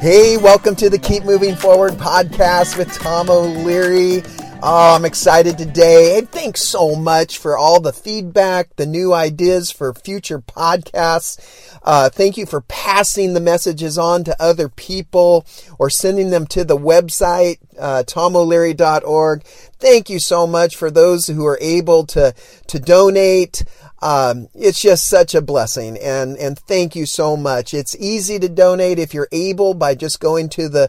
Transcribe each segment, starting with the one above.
Hey, welcome to the Keep Moving Forward podcast with Thom O'Leary. Oh, I'm excited today. And thanks so much for all the feedback, the new ideas for future podcasts. Uh, thank you for passing the messages on to other people or sending them to the website, uh, thomoleary.org. Thank you so much for those who are able to, to donate. Um, it's just such a blessing and, and thank you so much. It's easy to donate if you're able by just going to the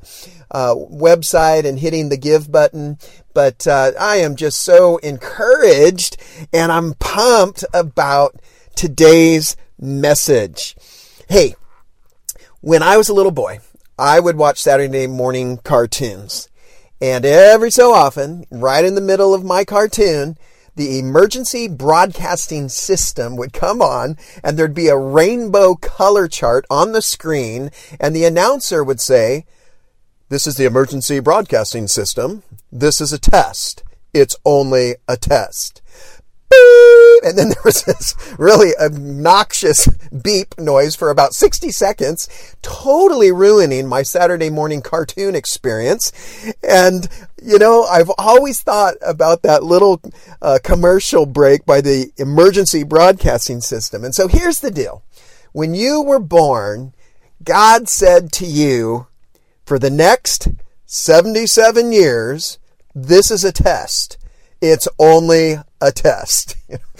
uh, website and hitting the give button. But uh, I am just so encouraged and I'm pumped about today's message. Hey, when I was a little boy, I would watch Saturday morning cartoons. And every so often, right in the middle of my cartoon, the emergency broadcasting system would come on and there'd be a rainbow color chart on the screen and the announcer would say, this is the emergency broadcasting system. This is a test. It's only a test. And then there was this really obnoxious beep noise for about 60 seconds, totally ruining my Saturday morning cartoon experience. And, you know, I've always thought about that little uh, commercial break by the emergency broadcasting system. And so here's the deal. When you were born, God said to you, for the next 77 years, this is a test. It's only a test.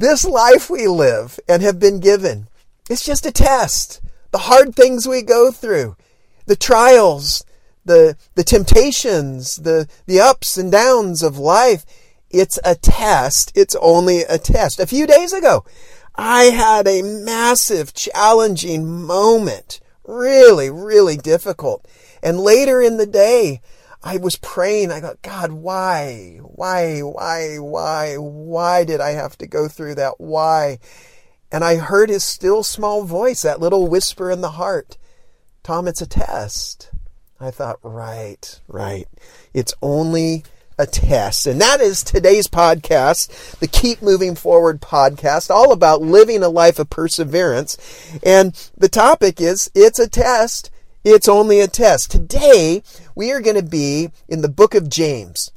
this life we live and have been given, it's just a test. The hard things we go through, the trials, the, the temptations, the, the ups and downs of life, it's a test. It's only a test. A few days ago, I had a massive, challenging moment. Really, really difficult. And later in the day, I was praying. I thought, God, why? Why? Why? Why? Why did I have to go through that? Why? And I heard his still small voice, that little whisper in the heart. Thom, it's a test. I thought, right, right. It's only a test. And that is today's podcast, the Keep Moving Forward podcast, all about living a life of perseverance. And the topic is, it's a test it's only a test. Today, we are going to be in the book of James.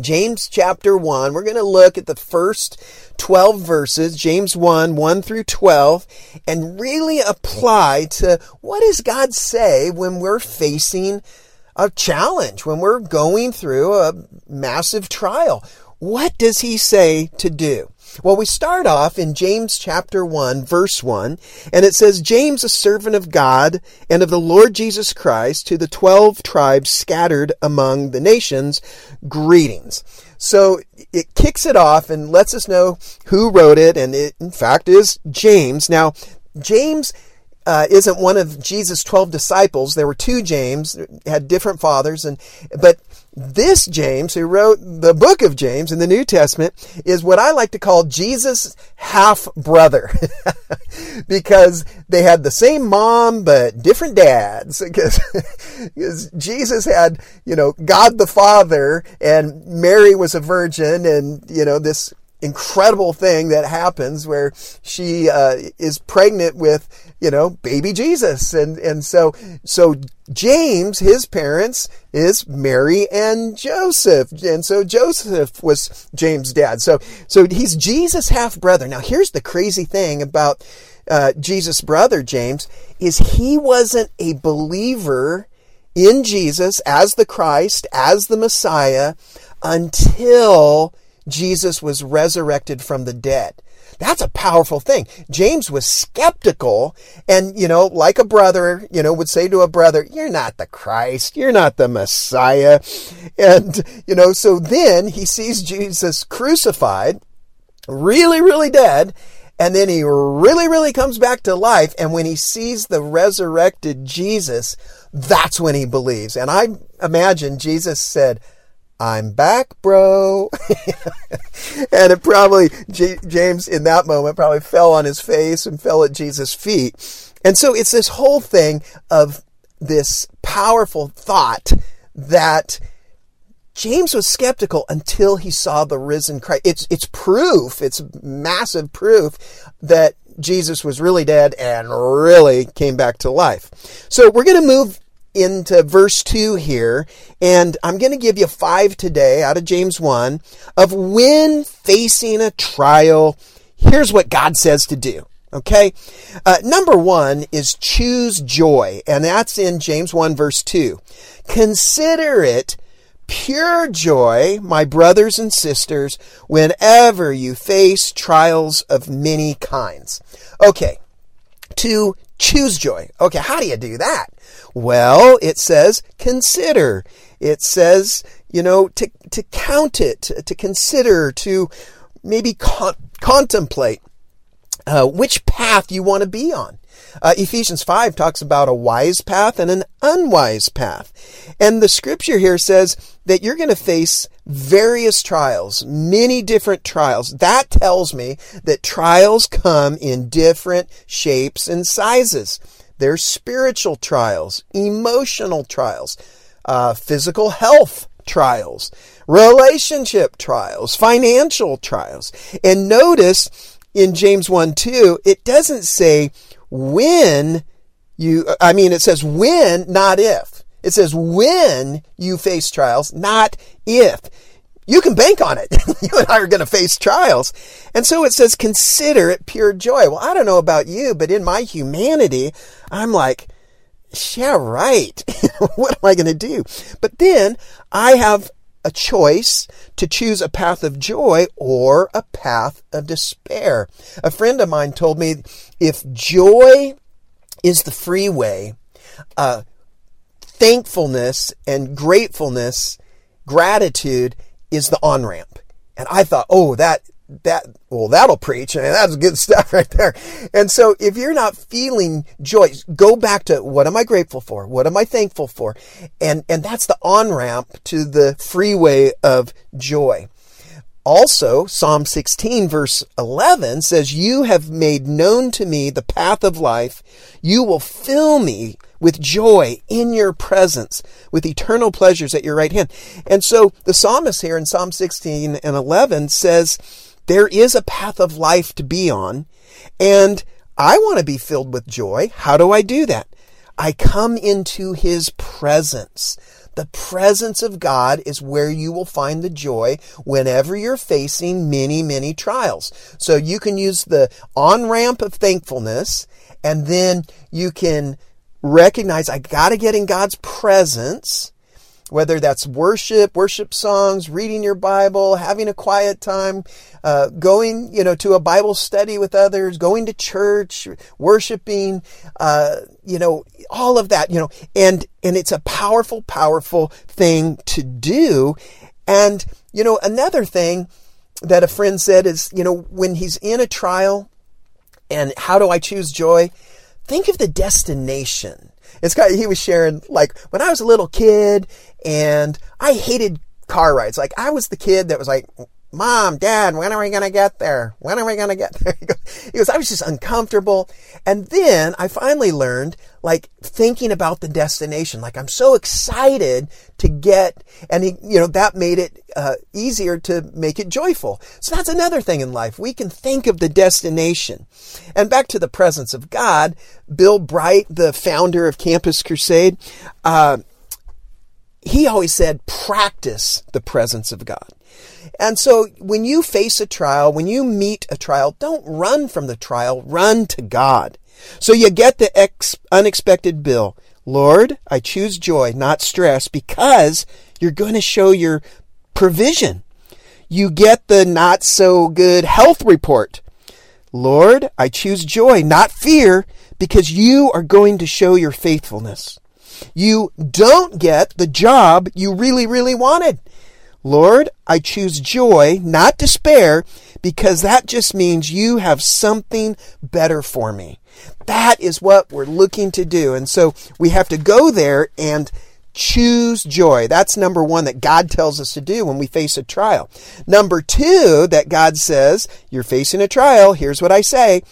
James chapter 1. We're going to look at the first 12 verses, James 1, 1 through 12, and really apply to what does God say when we're facing a challenge, when we're going through a massive trial. What does he say to do? Well, we start off in James chapter 1, verse 1, and it says, James, a servant of God and of the Lord Jesus Christ, to the twelve tribes scattered among the nations, greetings. So it kicks it off and lets us know who wrote it, and it, in fact, is James. Now, James uh, isn't one of Jesus' 12 disciples. There were two James, had different fathers, and but this James, who wrote the book of James in the New Testament, is what I like to call Jesus' half brother. because they had the same mom, but different dads. Because, because Jesus had, you know, God the Father, and Mary was a virgin, and, you know, this incredible thing that happens where she uh, is pregnant with you know baby Jesus. And and so so James his parents is Mary and Joseph. And so Joseph was James dad. So so he's Jesus half brother now here's the crazy thing about uh, Jesus brother James is he wasn't a believer in Jesus as the Christ as the Messiah until Jesus was resurrected from the dead. That's a powerful thing. James was skeptical and, you know, like a brother, you know, would say to a brother, you're not the Christ. You're not the Messiah. And, you know, so then he sees Jesus crucified, really, really dead. And then he really, really comes back to life. And when he sees the resurrected Jesus, that's when he believes. And I imagine Jesus said, I'm back, bro. and it probably, J- James in that moment probably fell on his face and fell at Jesus' feet. And so it's this whole thing of this powerful thought that James was skeptical until he saw the risen Christ. It's, it's proof, it's massive proof that Jesus was really dead and really came back to life. So we're going to move into verse 2 here, and I'm going to give you five today out of James 1 of when facing a trial, here's what God says to do. Okay? Uh, number one is choose joy, and that's in James 1 verse 2. Consider it pure joy, my brothers and sisters, whenever you face trials of many kinds. Okay, to choose joy. Okay, how do you do that? Well, it says consider. It says, you know, to, to count it, to, consider, to maybe con- contemplate uh, which path you want to be on. Uh, Ephesians 5 talks about a wise path and an unwise path. And the scripture here says that you're going to face various trials, many different trials. That tells me that trials come in different shapes and sizes. There's spiritual trials, emotional trials, uh, physical health trials, relationship trials, financial trials. And notice in James 1 2, it doesn't say when you, I mean, it says when, not if. It says when you face trials, not if. You can bank on it. you and I are going to face trials. And so it says, consider it pure joy. Well, I don't know about you, but in my humanity, I'm like, yeah, right. what am I going to do? But then I have a choice to choose a path of joy or a path of despair. A friend of mine told me if joy is the freeway, uh, thankfulness and gratefulness, gratitude is the on ramp. And I thought, oh, that that well that'll preach. And that's good stuff right there. And so if you're not feeling joy go back to what am i grateful for? What am i thankful for? And and that's the on ramp to the freeway of joy. Also psalm 16 verse 11 says you have made known to me the path of life. You will fill me with joy in your presence, with eternal pleasures at your right hand. And so the psalmist here in Psalm 16 and 11 says, there is a path of life to be on, and I want to be filled with joy. How do I do that? I come into his presence. The presence of God is where you will find the joy whenever you're facing many, many trials. So you can use the on ramp of thankfulness, and then you can recognize I got to get in God's presence whether that's worship, worship songs, reading your Bible, having a quiet time, uh, going, you know, to a Bible study with others, going to church, worshiping, uh, you know, all of that, you know, and, and it's a powerful, powerful thing to do. And, you know, another thing that a friend said is, you know, when he's in a trial and how do I choose joy? Think of the destination it's kind he was sharing like when I was a little kid and I hated car rides. Like I was the kid that was like, Mom, Dad, when are we going to get there? When are we going to get there? He goes, I was just uncomfortable. And then I finally learned, like, thinking about the destination. Like, I'm so excited to get, and he, you know, that made it uh, easier to make it joyful. So that's another thing in life. We can think of the destination. And back to the presence of God, Bill Bright, the founder of Campus Crusade, uh, he always said, practice the presence of God. And so when you face a trial, when you meet a trial, don't run from the trial, run to God. So you get the ex- unexpected bill. Lord, I choose joy, not stress, because you're going to show your provision. You get the not so good health report. Lord, I choose joy, not fear, because you are going to show your faithfulness. You don't get the job you really, really wanted. Lord, I choose joy, not despair, because that just means you have something better for me. That is what we're looking to do. And so we have to go there and choose joy. That's number one that God tells us to do when we face a trial. Number two, that God says, you're facing a trial. Here's what I say.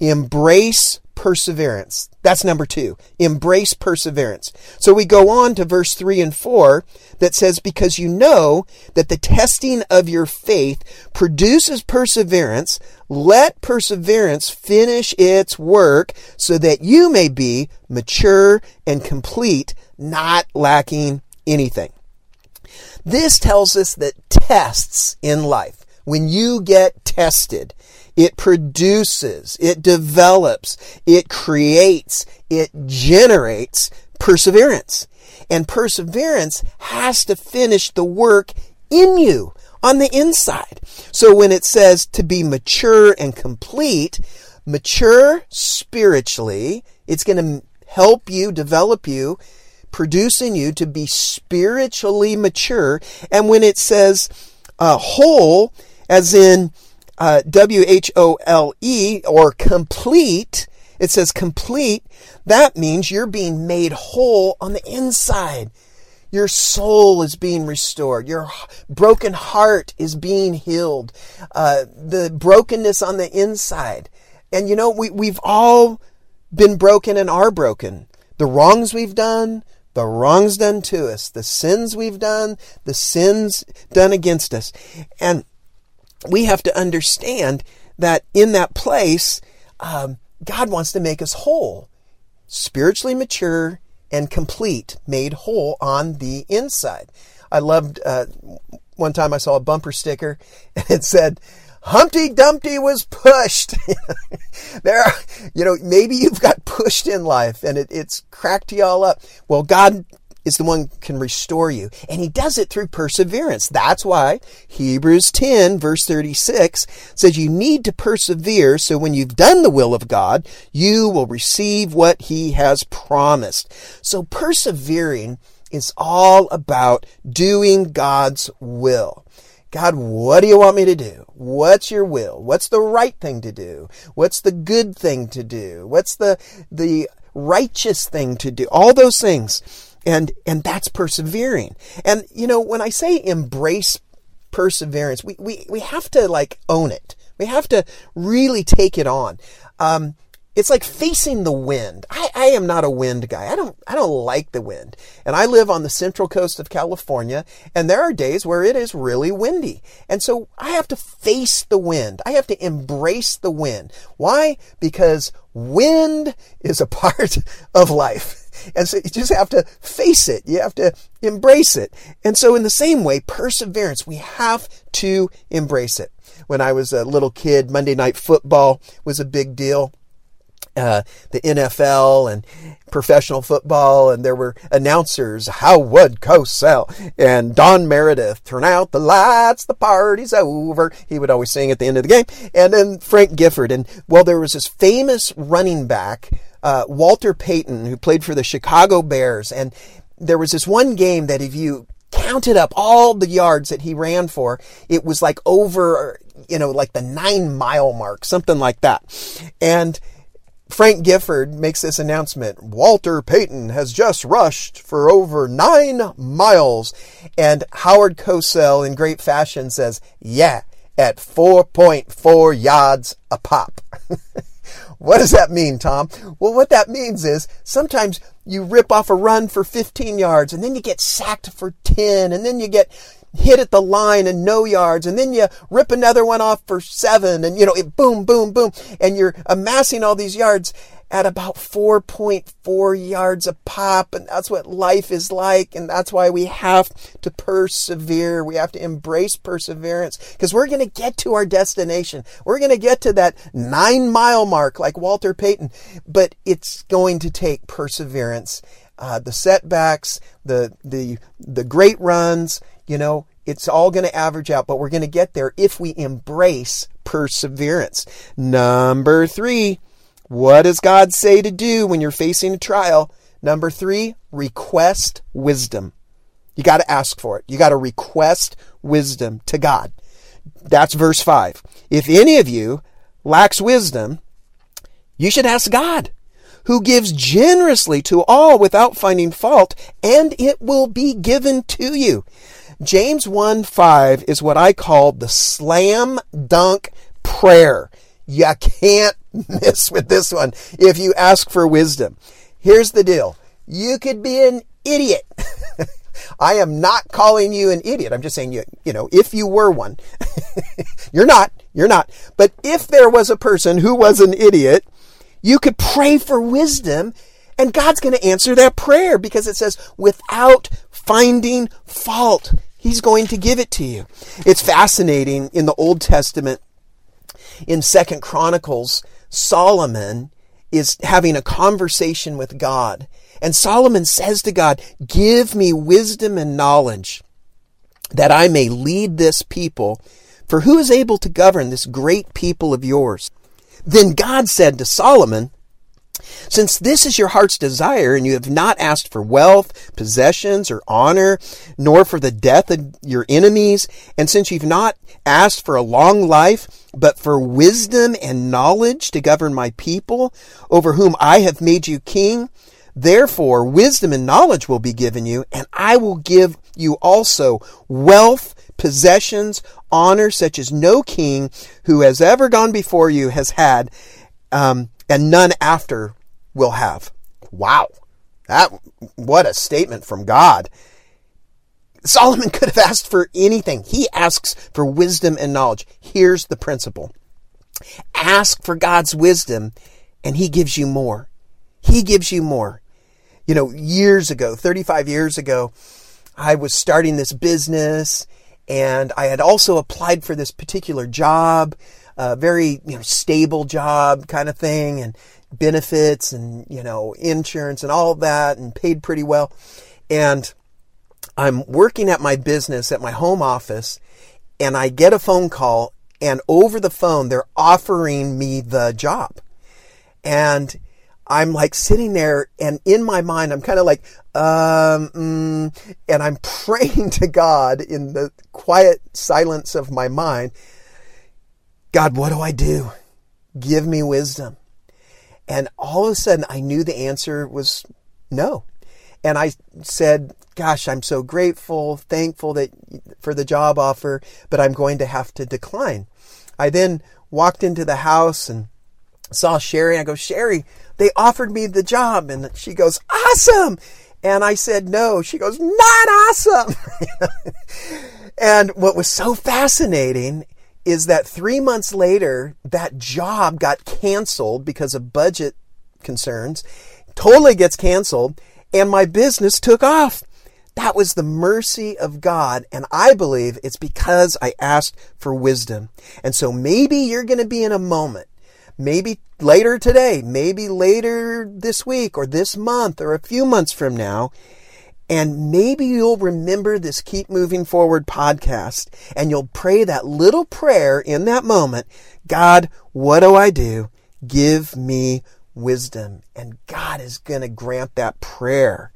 Embrace perseverance. That's number two. Embrace perseverance. So we go on to verse three and four that says, because you know that the testing of your faith produces perseverance, let perseverance finish its work so that you may be mature and complete, not lacking anything. This tells us that tests in life, when you get tested, it produces, it develops, it creates, it generates perseverance. And perseverance has to finish the work in you on the inside. So when it says to be mature and complete, mature spiritually, it's going to help you, develop you, produce in you to be spiritually mature. And when it says uh, whole, as in uh, W H O L E or complete, it says complete, that means you're being made whole on the inside. Your soul is being restored. Your broken heart is being healed. Uh, the brokenness on the inside. And you know, we, we've all been broken and are broken. The wrongs we've done, the wrongs done to us, the sins we've done, the sins done against us. And we have to understand that in that place, um, God wants to make us whole, spiritually mature and complete, made whole on the inside. I loved, uh, one time I saw a bumper sticker and it said, Humpty Dumpty was pushed. there, are, you know, maybe you've got pushed in life and it, it's cracked you all up. Well, God is the one can restore you. And he does it through perseverance. That's why Hebrews 10 verse 36 says you need to persevere so when you've done the will of God, you will receive what he has promised. So persevering is all about doing God's will. God, what do you want me to do? What's your will? What's the right thing to do? What's the good thing to do? What's the, the righteous thing to do? All those things. And, and that's persevering. And, you know, when I say embrace perseverance, we, we, we have to like own it. We have to really take it on. Um, it's like facing the wind. I, I am not a wind guy. I don't, I don't like the wind. And I live on the central coast of California and there are days where it is really windy. And so I have to face the wind. I have to embrace the wind. Why? Because wind is a part of life. And so you just have to face it. You have to embrace it. And so in the same way, perseverance, we have to embrace it. When I was a little kid, Monday night football was a big deal uh, the NFL and professional football, and there were announcers, Howard Cosell and Don Meredith, turn out the lights, the party's over. He would always sing at the end of the game. And then Frank Gifford. And well, there was this famous running back, uh, Walter Payton, who played for the Chicago Bears. And there was this one game that if you counted up all the yards that he ran for, it was like over, you know, like the nine mile mark, something like that. And Frank Gifford makes this announcement. Walter Payton has just rushed for over nine miles. And Howard Cosell, in great fashion, says, yeah, at 4.4 yards a pop. what does that mean, Thom? Well, what that means is sometimes you rip off a run for 15 yards and then you get sacked for 10 and then you get hit at the line and no yards, and then you rip another one off for seven, and you know, it boom, boom, boom, and you're amassing all these yards at about 4.4 yards a pop, and that's what life is like, and that's why we have to persevere. We have to embrace perseverance because we're going to get to our destination. We're going to get to that nine mile mark like Walter Payton, but it's going to take perseverance. Uh, the setbacks, the the the great runs, you know, it's all going to average out, but we're going to get there if we embrace perseverance. Number three, what does God say to do when you're facing a trial? Number three, request wisdom. You got to ask for it. You got to request wisdom to God. That's verse five. If any of you lacks wisdom, you should ask God, who gives generously to all without finding fault, and it will be given to you. James 1 5 is what I call the slam dunk prayer. You can't miss with this one if you ask for wisdom. Here's the deal. You could be an idiot. I am not calling you an idiot. I'm just saying you, you know, if you were one, you're not, you're not. But if there was a person who was an idiot, you could pray for wisdom and God's going to answer that prayer because it says without finding fault. He's going to give it to you. It's fascinating in the Old Testament in Second Chronicles, Solomon is having a conversation with God. And Solomon says to God, Give me wisdom and knowledge that I may lead this people. For who is able to govern this great people of yours? Then God said to Solomon, since this is your heart's desire, and you have not asked for wealth, possessions, or honor, nor for the death of your enemies, and since you've not asked for a long life, but for wisdom and knowledge to govern my people, over whom I have made you king, therefore wisdom and knowledge will be given you, and I will give you also wealth, possessions, honor, such as no king who has ever gone before you has had. Um, and none after will have. Wow. That, what a statement from God. Solomon could have asked for anything. He asks for wisdom and knowledge. Here's the principle. Ask for God's wisdom and he gives you more. He gives you more. You know, years ago, 35 years ago, I was starting this business and I had also applied for this particular job a very you know stable job kind of thing and benefits and you know insurance and all that and paid pretty well. And I'm working at my business at my home office and I get a phone call and over the phone they're offering me the job. And I'm like sitting there and in my mind I'm kind of like um mm, and I'm praying to God in the quiet silence of my mind God, what do I do? Give me wisdom. And all of a sudden, I knew the answer was no. And I said, Gosh, I'm so grateful, thankful that for the job offer, but I'm going to have to decline. I then walked into the house and saw Sherry. I go, Sherry, they offered me the job. And she goes, Awesome. And I said, No. She goes, Not awesome. and what was so fascinating is that three months later, that job got canceled because of budget concerns, totally gets canceled, and my business took off. That was the mercy of God, and I believe it's because I asked for wisdom. And so maybe you're going to be in a moment, maybe later today, maybe later this week or this month or a few months from now, and maybe you'll remember this Keep Moving Forward podcast and you'll pray that little prayer in that moment God, what do I do? Give me wisdom. And God is going to grant that prayer.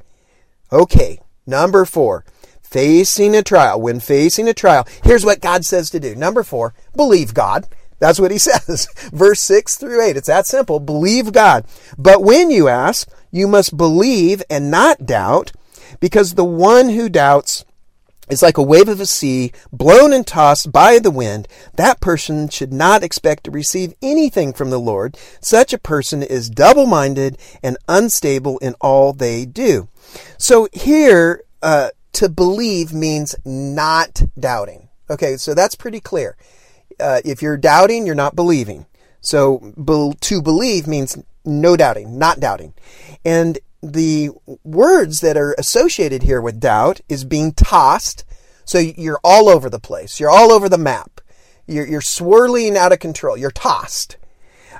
Okay, number four, facing a trial. When facing a trial, here's what God says to do. Number four, believe God. That's what he says. Verse 6 through 8. It's that simple. Believe God. But when you ask, you must believe and not doubt because the one who doubts is like a wave of a sea blown and tossed by the wind. That person should not expect to receive anything from the Lord. Such a person is double minded and unstable in all they do. So here, uh, to believe means not doubting. Okay, so that's pretty clear. Uh, if you're doubting, you're not believing. So be- to believe means no doubting, not doubting. And the words that are associated here with doubt is being tossed. So you're all over the place. You're all over the map. You're, you're swirling out of control. You're tossed.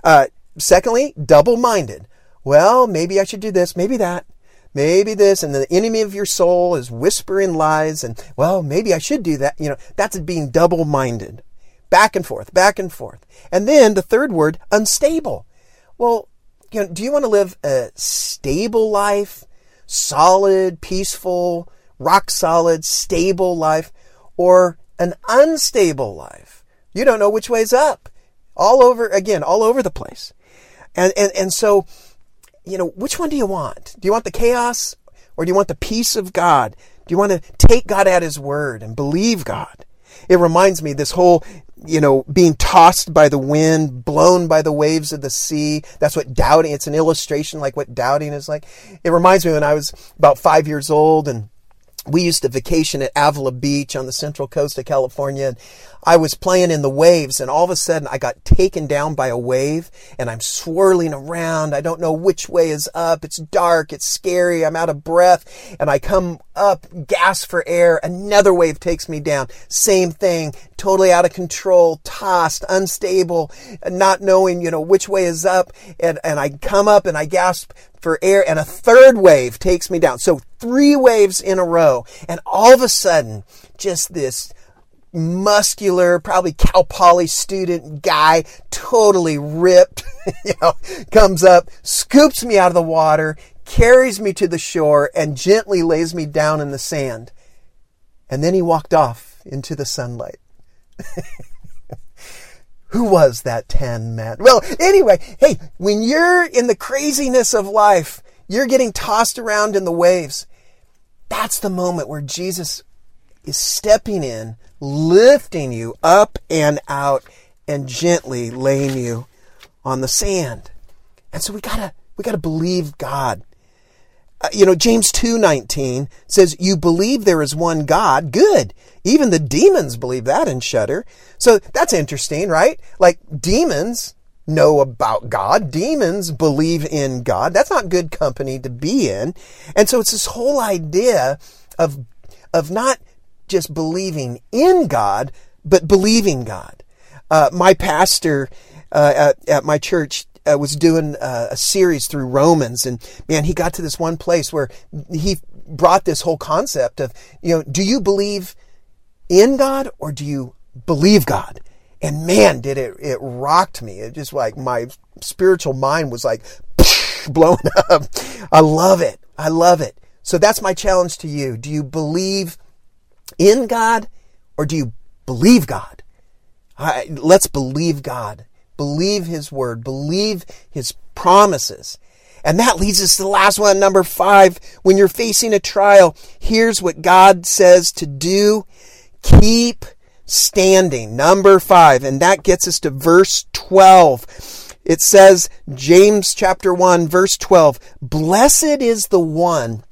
Uh, secondly, double minded. Well, maybe I should do this, maybe that, maybe this. And the enemy of your soul is whispering lies. And, well, maybe I should do that. You know, that's being double minded. Back and forth, back and forth. And then the third word, unstable. Well, you know, do you want to live a stable life, solid, peaceful, rock solid, stable life, or an unstable life? You don't know which way's up. All over, again, all over the place. And, and, and so, you know, which one do you want? Do you want the chaos or do you want the peace of God? Do you want to take God at His word and believe God? It reminds me this whole you know, being tossed by the wind, blown by the waves of the sea. That's what doubting, it's an illustration like what doubting is like. It reminds me when I was about five years old and we used to vacation at Avila Beach on the central coast of California. And I was playing in the waves and all of a sudden I got taken down by a wave and I'm swirling around. I don't know which way is up. It's dark. It's scary. I'm out of breath and I come up, gasp for air. Another wave takes me down. Same thing. Totally out of control, tossed, unstable, not knowing, you know, which way is up. And, and I come up and I gasp for air and a third wave takes me down. So three waves in a row. And all of a sudden, just this muscular, probably Cal Poly student guy, totally ripped, you know, comes up, scoops me out of the water, carries me to the shore, and gently lays me down in the sand. And then he walked off into the sunlight. Who was that 10 man? Well, anyway, hey, when you're in the craziness of life, you're getting tossed around in the waves. That's the moment where Jesus is stepping in, lifting you up and out, and gently laying you on the sand. And so we gotta, we gotta believe God. Uh, you know, James 2:19 says, "You believe there is one God. Good. Even the demons believe that and shudder." So that's interesting, right? Like demons know about God. Demons believe in God. That's not good company to be in. And so it's this whole idea of of not just believing in God, but believing God. Uh, my pastor uh, at, at my church uh, was doing uh, a series through Romans, and man, he got to this one place where he brought this whole concept of, you know, do you believe in God or do you believe God? And man, did it, it rocked me. It just like my spiritual mind was like blown up. I love it. I love it. So that's my challenge to you. Do you believe in God or do you believe God? I, let's believe God. Believe His word. Believe His promises. And that leads us to the last one, number five. When you're facing a trial, here's what God says to do. Keep standing. Number five. And that gets us to verse 12. It says, James chapter 1, verse 12, Blessed is the one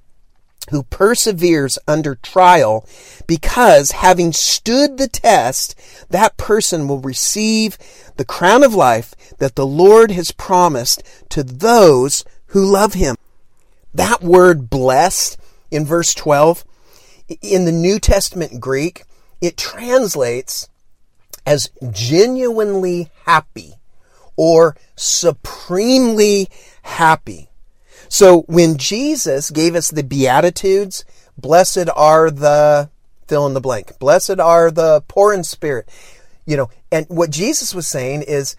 who perseveres under trial because having stood the test, that person will receive the crown of life that the Lord has promised to those who love him. That word blessed in verse 12, in the New Testament Greek, it translates as genuinely happy or supremely happy. So when Jesus gave us the Beatitudes, blessed are the fill in the blank, blessed are the poor in spirit, you know, and what Jesus was saying is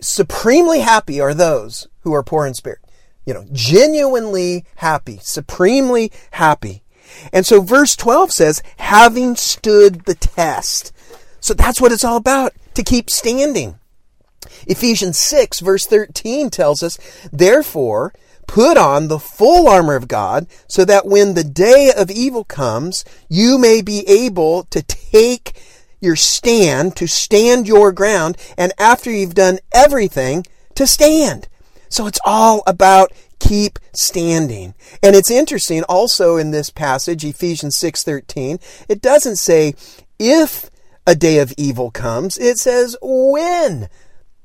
supremely happy are those who are poor in spirit. You know, genuinely happy, supremely happy. And so verse 12 says, having stood the test. So that's what it's all about, to keep standing. Ephesians 6 verse 13 tells us, therefore, put on the full armor of God so that when the day of evil comes, you may be able to take your stand, to stand your ground, and after you've done everything, to stand. So it's all about keep standing. And it's interesting also in this passage, Ephesians 6:13, it doesn't say if a day of evil comes, it says when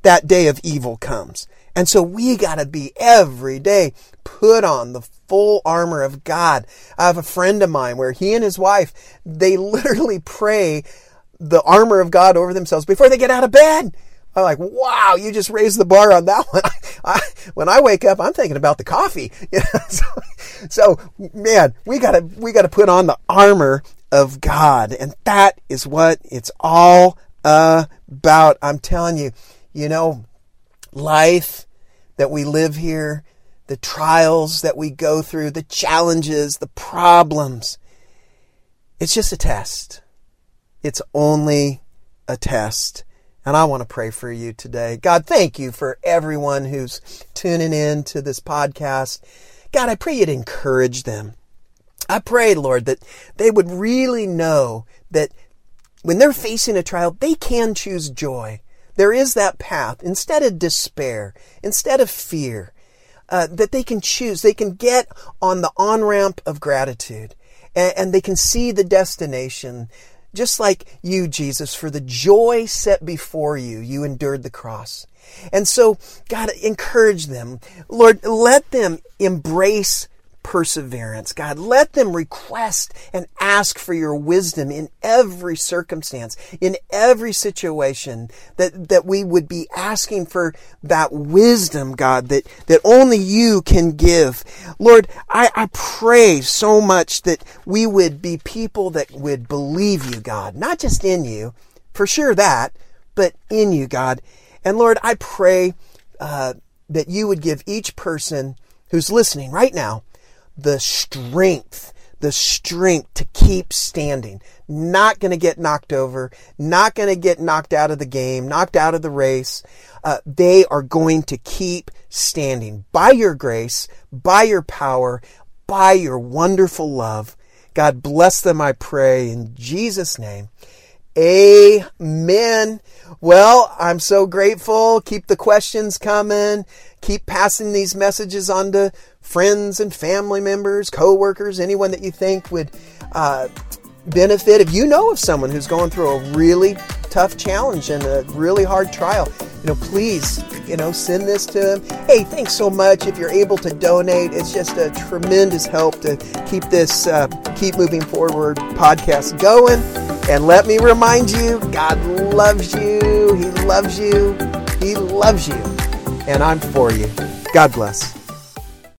that day of evil comes. And so we got to be every day put on the full armor of God. I have a friend of mine where he and his wife, they literally pray the armor of God over themselves before they get out of bed. I'm like, wow, you just raised the bar on that one. I, when I wake up, I'm thinking about the coffee. so, so, man, we gotta, we gotta put on the armor of God. And that is what it's all about. I'm telling you, you know, life that we live here, the trials that we go through, the challenges, the problems, it's just a test. It's only a test. And I want to pray for you today. God, thank you for everyone who's tuning in to this podcast. God, I pray you'd encourage them. I pray, Lord, that they would really know that when they're facing a trial, they can choose joy. There is that path. Instead of despair, instead of fear, uh, that they can choose. They can get on the on ramp of gratitude and, and they can see the destination. Just like you, Jesus, for the joy set before you, you endured the cross. And so, God, encourage them. Lord, let them embrace perseverance. God, let them request and ask for your wisdom in every circumstance, in every situation, that, that we would be asking for that wisdom, God, that, that only you can give. Lord, I, I pray so much that we would be people that would believe you, God, not just in you, for sure that, but in you, God. And Lord, I pray uh, that you would give each person who's listening right now the strength, the strength to keep standing. Not going to get knocked over, not going to get knocked out of the game, knocked out of the race. Uh, they are going to keep standing by your grace, by your power, by your wonderful love. God bless them, I pray, in Jesus' name. Amen. Well, I'm so grateful. Keep the questions coming. Keep passing these messages on to friends and family members, coworkers, anyone that you think would uh, benefit. If you know of someone who's going through a really tough challenge and a really hard trial, you know, please, you know, send this to them. Hey, thanks so much. If you're able to donate, it's just a tremendous help to keep this uh, Keep Moving Forward podcast going. And let me remind you, God loves you. He loves you. He loves you. And I'm for you. God bless.